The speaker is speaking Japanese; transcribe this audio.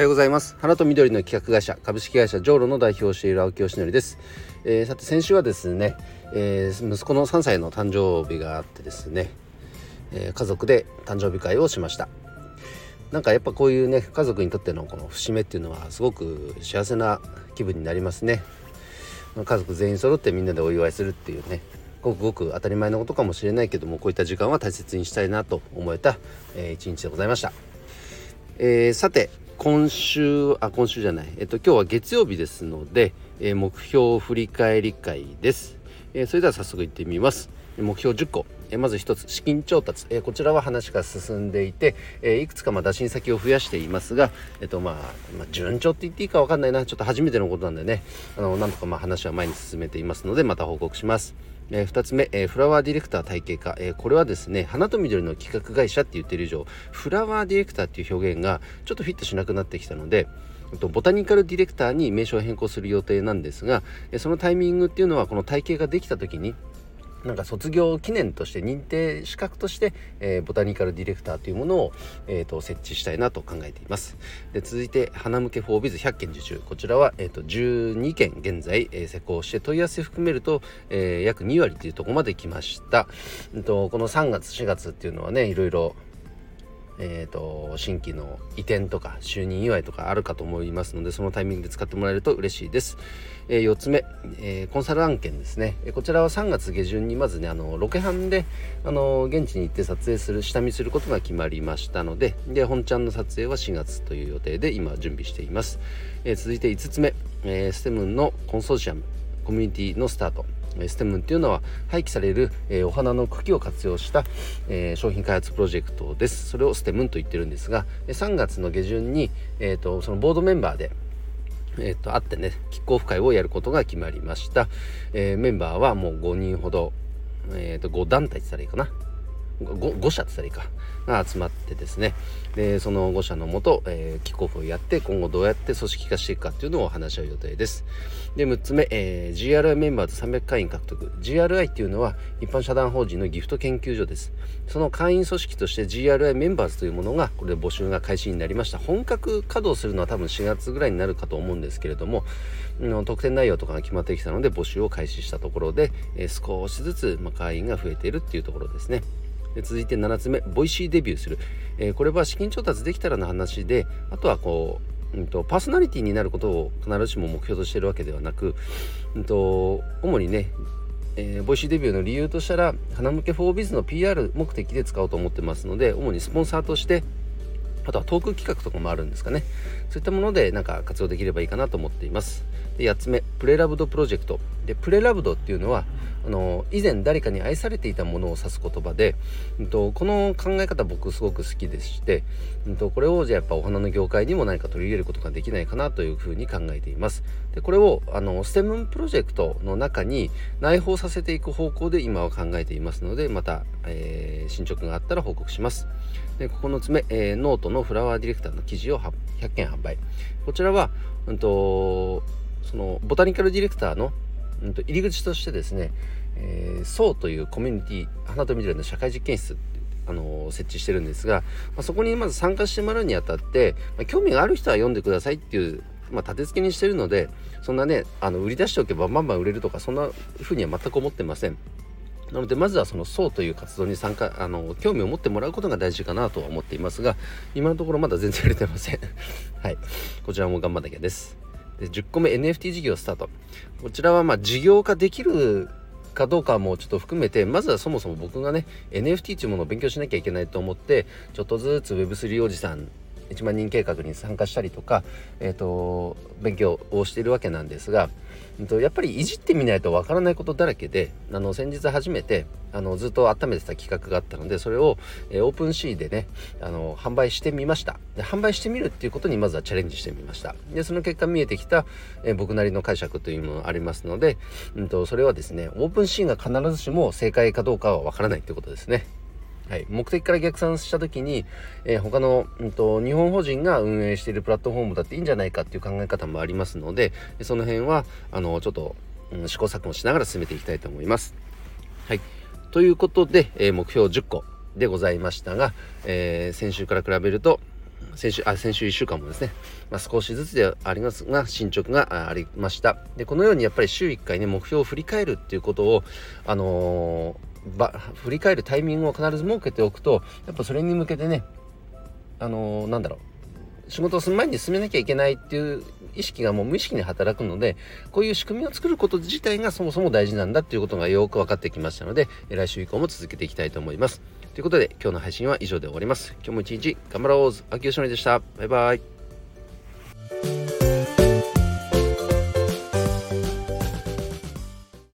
はようございます。花と緑の企画会社株式会社ジョーロの代表をしている青木よしのりです、えー、さて先週はですね、えー、息子の3歳の誕生日があってですね、えー、家族で誕生日会をしました。なんかやっぱこういうね家族にとってのこの節目っていうのはすごく幸せな気分になりますね。家族全員揃ってみんなでお祝いするっていうねごくごく当たり前のことかもしれないけどもこういった時間は大切にしたいなと思えた、えー、一日でございました、えー、さて今週あ今週じゃない。えっと今日は月曜日ですので、えー、目標振り返り会です、えそれでは早速いってみます。目標10個えまず1つ資金調達、えこちらは話が進んでいて、えいくつかま打診先を増やしていますが、えっとまあ、まあ、順調って言っていいか分かんないな。ちょっと初めてのことなんでね。あのなんとかま話は前に進めていますのでまた報告します。えー、2つ目、えー、フラワーディレクター体系化、えー、これはですね花と緑の企画会社って言ってる以上フラワーディレクターっていう表現がちょっとフィットしなくなってきたのでボタニカルディレクターに名称を変更する予定なんですがそのタイミングっていうのはこの体系ができた時になんか卒業記念として認定資格として、えー、ボタニカルディレクターというものを、えーと、設置したいなと考えています。で続いて花向け for Biz 100件受注。こちらは、えーと、12件現在、えー、施工して問い合わせ含めると、えー、約2割というところまで来ました、えーとこの3月4月っていうのはねいろいろえーと、新規の移転とか就任祝いとかあるかと思いますのでそのタイミングで使ってもらえると嬉しいです、えー、4つ目、えー、コンサル案件ですね、えこちらは3月下旬にまずねあのロケハンであの現地に行って撮影する下見することが決まりましたのでで本ちゃんの撮影は4月という予定で今準備しています、え続いて5つ目、えステムのコンソーシアムコミュニティのスタート。ステムっていうのは廃棄される、えー、お花の茎を活用した、えー、商品開発プロジェクトです。それをステムと言ってるんですが、3月の下旬に、えーと、そのボードメンバーで、えーと、会ってね、キックオフ会をやることが決まりました。えー、メンバーはもう5人ほど、えーと、5団体って言ったらいいかな。5, 5社って言ったらいいか。が集まってですね。でその5社のもと、えー、キックオフをやって今後どうやって組織化していくかっていうのを話し合う予定です。で6つ目、えー、GRI メンバーズ300会員獲得。GRI っていうのは一般社団法人のギフト研究所です。その会員組織として GRI メンバーズというものがこれで募集が開始になりました。本格稼働するのは多分4月ぐらいになるかと思うんですけれどもの特典内容とかが決まってきたので募集を開始したところで、えー、少しずつ、まあ、会員が増えているっていうところですね。で続いて7つ目 Voicy デビューする、えー、これは資金調達できたらの話であとはこう、うんと、パーソナリティになることを必ずしも目標としているわけではなく、うんと、主にねえー、 Voicy デビューの理由としたら花向け for Biz の PR 目的で使おうと思ってますので主にスポンサーとしてあとはトーク企画とかもあるんですかね。そういったものでなんか活用できればいいかなと思っています。で8つ目 pre-loved プロジェクト。で pre-loved っていうのはあの以前誰かに愛されていたものを指す言葉で、うんと、この考え方僕すごく好きでして、うんと、これをじゃあやっぱお花の業界にも何か取り入れることができないかなというふうに考えています。でこれをあのステムプロジェクトの中に内包させていく方向で今は考えていますのでまた、えー、進捗があったら報告します。で9つ目、えー、ノートのフラワーディレクターの記事を100件販売。こちらは、うんとそのボタニカルディレクターのうんと入り口としてですね、えー、ソーというコミュニティ花と緑の社会実験室あの設置してるんですが、まあ、そこにまず参加してもらうにあたって、まあ、興味がある人は読んでくださいっていう、まあ、立て付けにしてるのでそんなねあの売り出しておけばバンバン売れるとかそんな風には全く思ってません。なのでまずはその層という活動に参加あの興味を持ってもらうことが大事かなとは思っていますが今のところまだ全然売れてません。はい。こちらも頑張んなきゃです。で10個目 NFT 事業スタート。こちらはまあ事業化できるかどうかもちょっと含めてまずはそもそも僕がね NFT というものを勉強しなきゃいけないと思ってちょっとずつ Web3 おじさん1万人計画に参加したりとか、えーと、勉強をしているわけなんですが、えーと、やっぱりいじってみないとわからないことだらけであの先日初めてあのずっと温めてた企画があったのでそれを、えー、 OpenSea でねあの販売してみました。で販売してみるっていうことにまずはチャレンジしてみました。でその結果見えてきた、えー、僕なりの解釈というものがありますので、うんとそれはですね OpenSea が必ずしも正解かどうかはわからないってことですね。はい、目的から逆算した時に、えー、他の、うんと、日本法人が運営しているプラットフォームだっていいんじゃないかっていう考え方もありますのでその辺はあのちょっと、うん、試行錯誤しながら進めていきたいと思います。はい、ということで、えー、目標10個でございましたが、えー、先週から比べると先週あ先週1週間もですね、まあ、少しずつではありますが進捗がありました。でこのようにやっぱり週1回ね目標を振り返るっていうことをあのー、ば振り返るタイミングを必ず設けておくとやっぱそれに向けてねあのー、なんだろう仕事をする前に進めなきゃいけないっていう意識がもう無意識に働くのでこういう仕組みを作ること自体がそもそも大事なんだっていうことがよく分かってきましたので来週以降も続けていきたいと思います。ということで今日の配信は以上で終わります。今日も一日頑張ろう秋吉典でした。バイバイ。